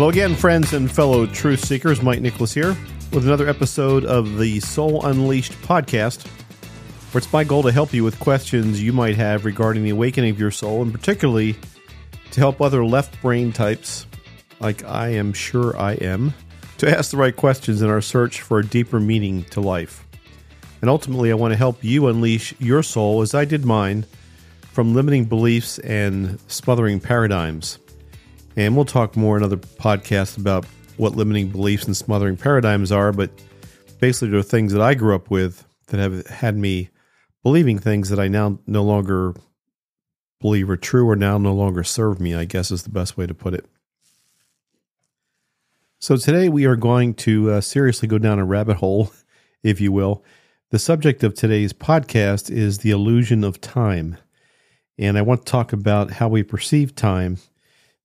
Hello again, friends and fellow truth seekers. Mike Nicholas here with another episode of the Soul Unleashed podcast, where it's my goal to help you with questions you might have regarding the awakening of your soul, and particularly to help other left brain types, like I am sure I am, to ask the right questions in our search for a deeper meaning to life. And ultimately, I want to help you unleash your soul, as I did mine, from limiting beliefs and smothering paradigms. And we'll talk more in other podcasts about what limiting beliefs and smothering paradigms are, but basically, they're things that I grew up with that have had me believing things that I now no longer believe are true or now no longer serve me, I guess is the best way to put it. So, today we are going to uh, seriously go down a rabbit hole, if you will. The subject of today's podcast is the illusion of time. And I want to talk about how we perceive time.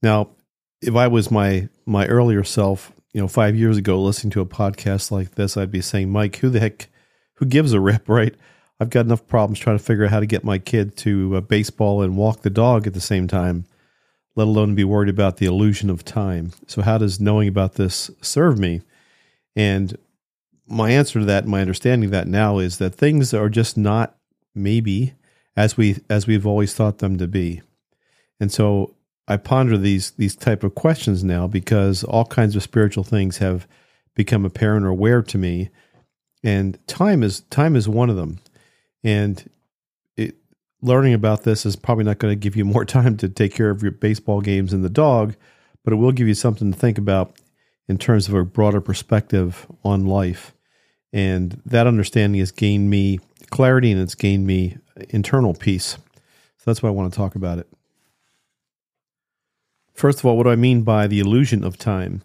Now, if I was my my earlier self, you know, five years ago, listening to a podcast like this, I'd be saying, Mike, who the heck, who gives a rip, right? I've got enough problems trying to figure out how to get my kid to uh, baseball and walk the dog at the same time, let alone be worried about the illusion of time. So, how does knowing about this serve me? And my answer to that, my understanding of that now is that things are just not maybe as we as we've always thought them to be. And so I ponder these these type of questions now because all kinds of spiritual things have become apparent or aware to me, and time is time is one of them. And it, learning about this is probably not going to give you more time to take care of your baseball games and the dog, but it will give you something to think about in terms of a broader perspective on life. And that understanding has gained me clarity and it's gained me internal peace. So that's why I want to talk about it. First of all, what do I mean by the illusion of time?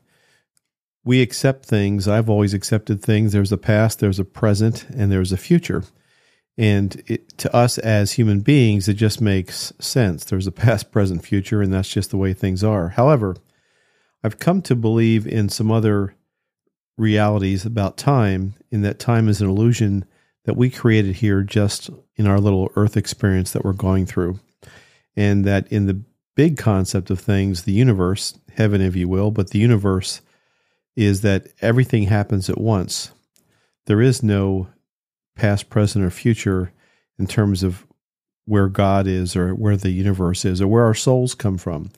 We accept things. I've always accepted things. There's a past, there's a present, and there's a future. And it, to us as human beings, it just makes sense. There's a past, present, future, and that's just the way things are. However, I've come to believe in some other realities about time, in that time is an illusion that we created here just in our little earth experience that we're going through. And that in the big concept of things, the universe, heaven, if you will, but the universe is that everything happens at once. There is no past, present, or future in terms of where God is or where the universe is or where our souls come from.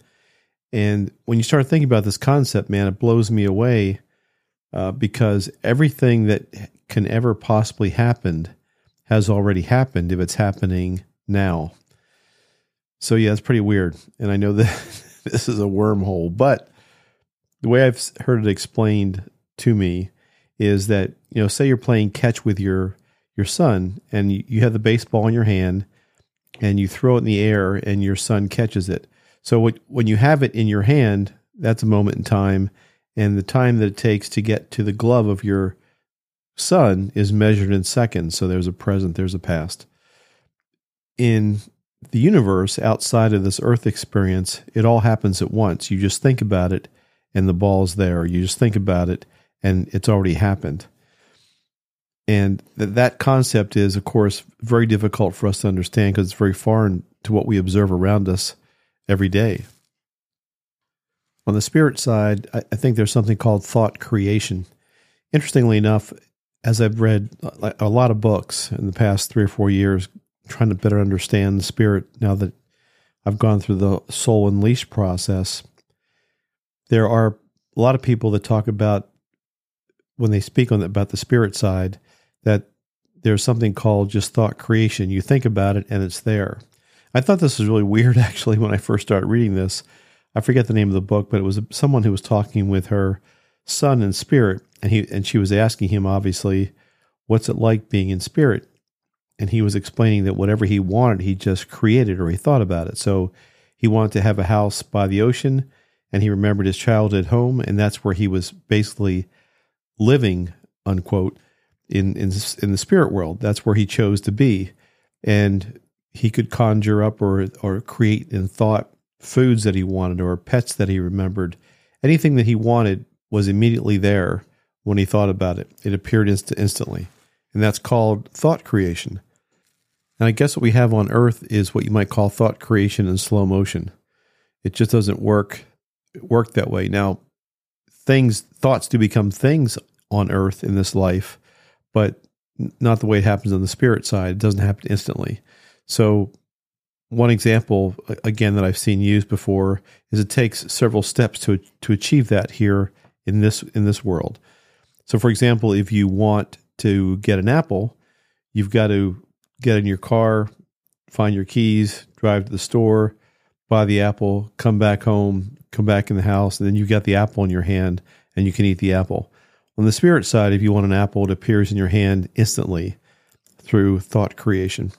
And when you start thinking about this concept, man, it blows me away uh, because everything that can ever possibly happen has already happened if it's happening now. So yeah, it's pretty weird. And I know that this is a wormhole, but the way I've heard it explained to me is that, you know, say you're playing catch with your your son and you, you have the baseball in your hand and you throw it in the air and your son catches it. So what, when you have it in your hand, that's a moment in time and the time that it takes to get to the glove of your son is measured in seconds. So there's a present, there's a past. In the universe outside of this earth experience, it all happens at once. You just think about it and the ball's there. You just think about it and it's already happened. And th- that concept is, of course, very difficult for us to understand because it's very foreign to what we observe around us every day. On the spirit side, I, I think there's something called thought creation. Interestingly enough, as I've read uh, a lot of books in the past three or four years trying to better understand the spirit now that I've gone through the soul unleashed process. There are a lot of people that talk about when they speak on the, about the spirit side that there's something called just thought creation. You think about it and it's there. I thought this was really weird actually when I first started reading this. I forget the name of the book, but it was someone who was talking with her son in spirit, and he and she was asking him obviously, what's it like being in spirit? And he was explaining that whatever he wanted, he just created or he thought about it. So he wanted to have a house by the ocean, and he remembered his childhood home, and that's where he was basically living, unquote, in in in the spirit world. That's where he chose to be, and he could conjure up or or create in thought foods that he wanted or pets that he remembered. Anything that he wanted was immediately there when he thought about it. It appeared inst- instantly, and that's called thought creation. And I guess what we have on Earth is what you might call thought creation in slow motion. It just doesn't work work that way. Now, things, thoughts do become things on earth in this life, but not the way it happens on the spirit side. It doesn't happen instantly. So, one example again that I've seen used before is it takes several steps to to achieve that here in this in this world. So, for example, if you want to get an apple, you've got to get in your car, find your keys, drive to the store, buy the apple, come back home, come back in the house, and then you've got the apple in your hand and you can eat the apple. On the spirit side, if you want an apple, it appears in your hand instantly through thought creation.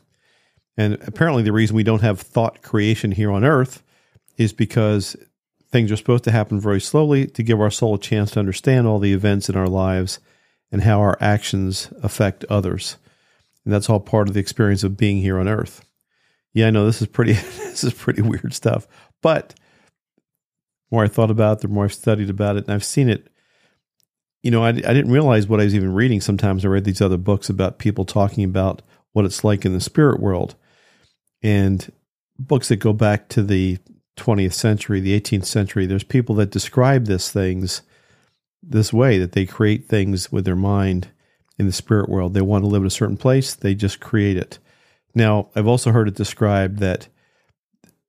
And apparently, the reason we don't have thought creation here on earth is because things are supposed to happen very slowly to give our soul a chance to understand all the events in our lives and how our actions affect others. And that's all part of the experience of being here on earth. Yeah, I know this is pretty this is pretty weird stuff, but more I thought about it, the more I've studied about it, and I've seen it. You know, I, I didn't realize what I was even reading. Sometimes I read these other books about people talking about what it's like in the spirit world, and books that go back to the 20th century, the 18th century. There's people that describe these things this way that they create things with their mind in the spirit world. They want to live in a certain place, they just create it. Now, I've also heard it described that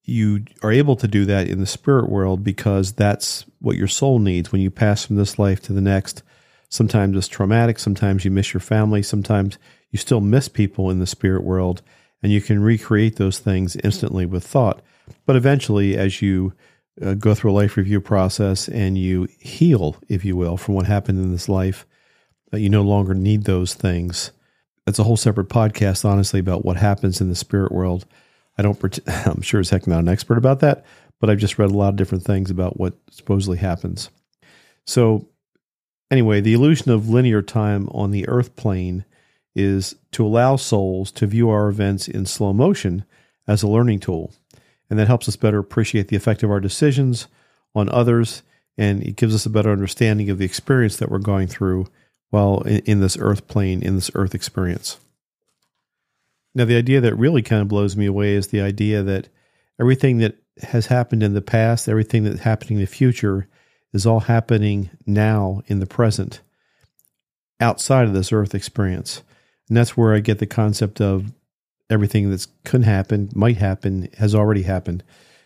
you are able to do that in the spirit world because that's what your soul needs when you pass from this life to the next. Sometimes it's traumatic, sometimes you miss your family, sometimes you still miss people in the spirit world, and you can recreate those things instantly with thought. But eventually, as you uh, go through a life review process and you heal, if you will, from what happened in this life, that you no longer need those things. That's a whole separate podcast, honestly, about what happens in the spirit world. I don't, I'm sure as heck not an expert about that, but I've just read a lot of different things about what supposedly happens. So, anyway, the illusion of linear time on the earth plane is to allow souls to view our events in slow motion as a learning tool. And that helps us better appreciate the effect of our decisions on others. And it gives us a better understanding of the experience that we're going through while in, in this earth plane, in this earth experience. Now, the idea that really kind of blows me away is the idea that everything that has happened in the past, everything that's happening in the future, is all happening now in the present, outside of this earth experience. And that's where I get the concept of everything that's could happen, might happen, has already happened.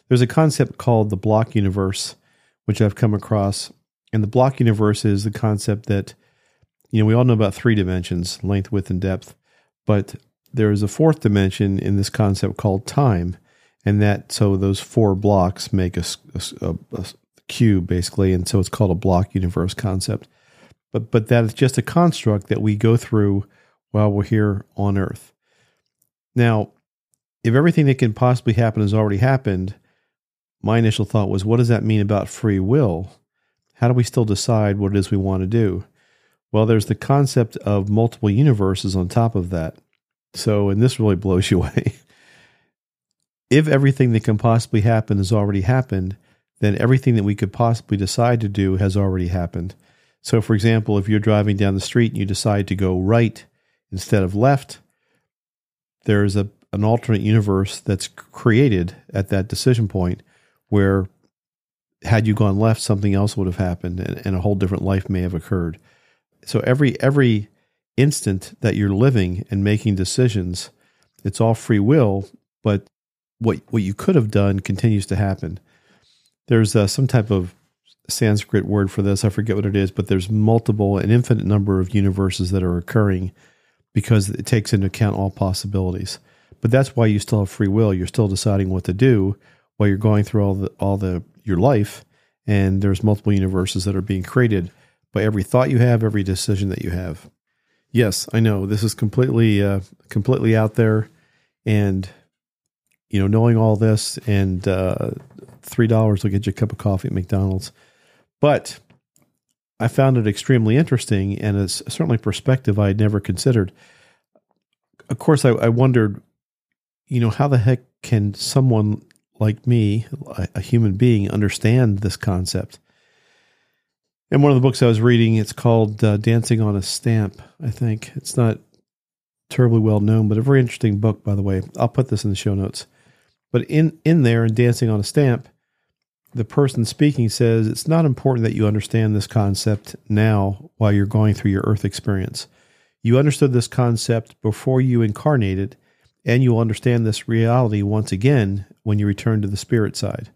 There's a concept called the block universe, which I've come across. And the block universe is the concept that, you know, we all know about three dimensions length, width, and depth. But there is a fourth dimension in this concept called time. And that, so those four blocks make a, a, a cube basically. And so it's called a block universe concept. But, but that is just a construct that we go through while we're here on Earth. Now, if everything that can possibly happen has already happened, my initial thought was, what does that mean about free will? How do we still decide what it is we want to do? Well, there's the concept of multiple universes on top of that. So, and this really blows you away. if everything that can possibly happen has already happened, then everything that we could possibly decide to do has already happened. So, for example, if you're driving down the street and you decide to go right instead of left, there's a an alternate universe that's created at that decision point where had you gone left something else would have happened and, and, a whole different life may have occurred so every every instant that you're living and making decisions it's all free will but what what you could have done continues to happen there's uh, some type of sanskrit word for this i forget what it is but there's multiple an infinite number of universes that are occurring because it takes into account all possibilities. But that's why you still have free will. You're still deciding what to do while you're going through all the all the your life, and there's multiple universes that are being created by every thought you have, every decision that you have. Yes, I know this is completely uh, completely out there, and you know, knowing all this and uh, three dollars will get you a cup of coffee at McDonald's, but I found it extremely interesting and it's certainly a perspective I had never considered. Of course, I, I wondered, you know, how the heck can someone like me, a, a human being, understand this concept? And one of the books I was reading, it's called uh, Dancing on a Stamp, I think. It's not terribly well known, but a very interesting book, by the way. I'll put this in the show notes. But in, in there, in Dancing on a Stamp, the person speaking says it's not important that you understand this concept now while you're going through your earth experience. You understood this concept before you incarnated, and you will understand this reality once again when you return to the spirit side.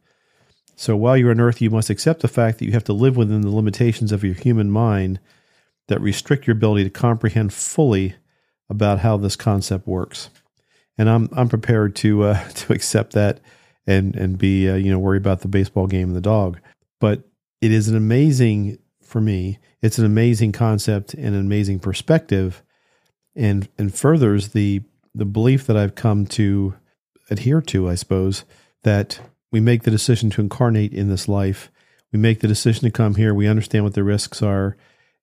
So while you're on earth, you must accept the fact that you have to live within the limitations of your human mind that restrict your ability to comprehend fully about how this concept works. And I'm I'm prepared to uh, to accept that and and be uh, you know worry about the baseball game and the dog. But it is an amazing for me. It's an amazing concept and an amazing perspective, and and furthers the the belief that I've come to adhere to. I suppose that we make the decision to incarnate in this life. We make the decision to come here. We understand what the risks are,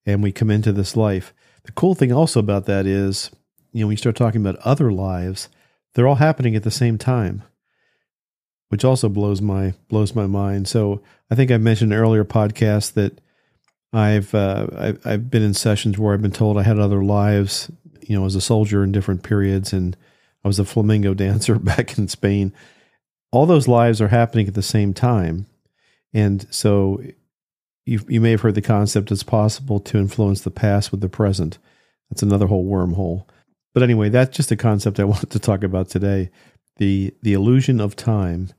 and we come into this life. The cool thing also about that is, you know, when you start talking about other lives, they're all happening at the same time which also blows my blows my mind. So I think I mentioned earlier podcast that I've, uh, I've I've been in sessions where I've been told I had other lives, you know, as a soldier in different periods, and I was a flamenco dancer back in Spain. All those lives are happening at the same time, and so you you may have heard the concept it's possible to influence the past with the present. That's another whole wormhole. But anyway, that's just a concept I wanted to talk about today. The the illusion of time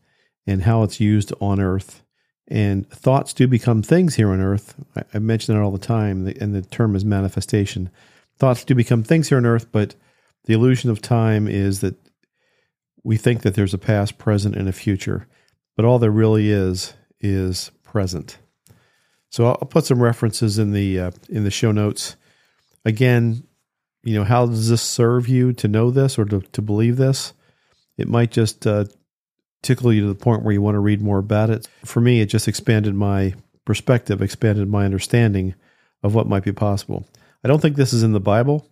and how it's used on earth. And thoughts do become things here on earth. I, I mention it all the time, and the term is manifestation. Thoughts do become things here on earth, but the illusion of time is that we think that there's a past, present, and a future, but all there really is is present. So I'll, put some references in the uh, in the show notes. Again, you know, how does this serve you to know this or to, to believe this? It might just uh, tickle you to the point where you want to read more about it. For me, it just expanded my perspective, expanded my understanding of what might be possible. I don't think this is in the Bible.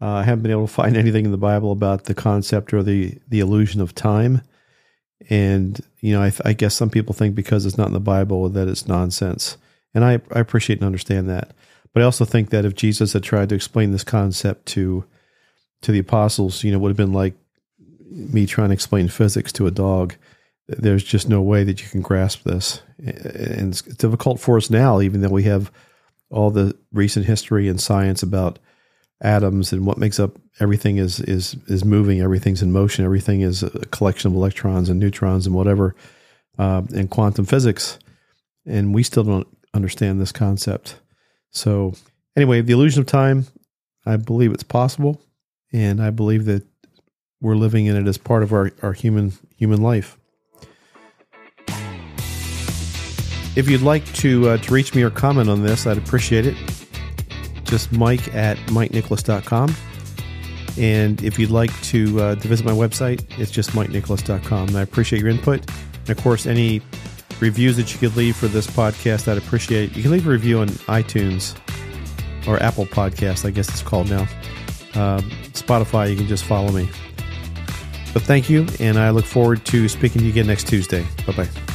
Uh, I haven't been able to find anything in the Bible about the concept or the the illusion of time. And you know, I, I guess some people think because it's not in the Bible that it's nonsense, and I, I appreciate and understand that. But I also think that if Jesus had tried to explain this concept to to the apostles, you know, would have been like me trying to explain physics to a dog. There's just no way that you can grasp this. And it's difficult for us now, even though we have all the recent history and science about atoms and what makes up everything is is is moving. Everything's in motion. Everything is a collection of electrons and neutrons and whatever uh, and quantum physics. And we still don't understand this concept. So anyway the illusion of time i believe it's possible. And i believe that we're living in it as part of our, our human human life. If you'd like to uh, to reach me or comment on this, I'd appreciate it. Just Mike at MikeNicholas.com. And if you'd like to uh, to visit my website, it's just MikeNicholas.com. And I appreciate your input. And of course, any reviews that you could leave for this podcast, I'd appreciate. You can leave a review on iTunes or Apple Podcast, I guess it's called now. Uh, Spotify, you can just follow me. But thank you, and I look forward to speaking to you again next Tuesday. Bye bye.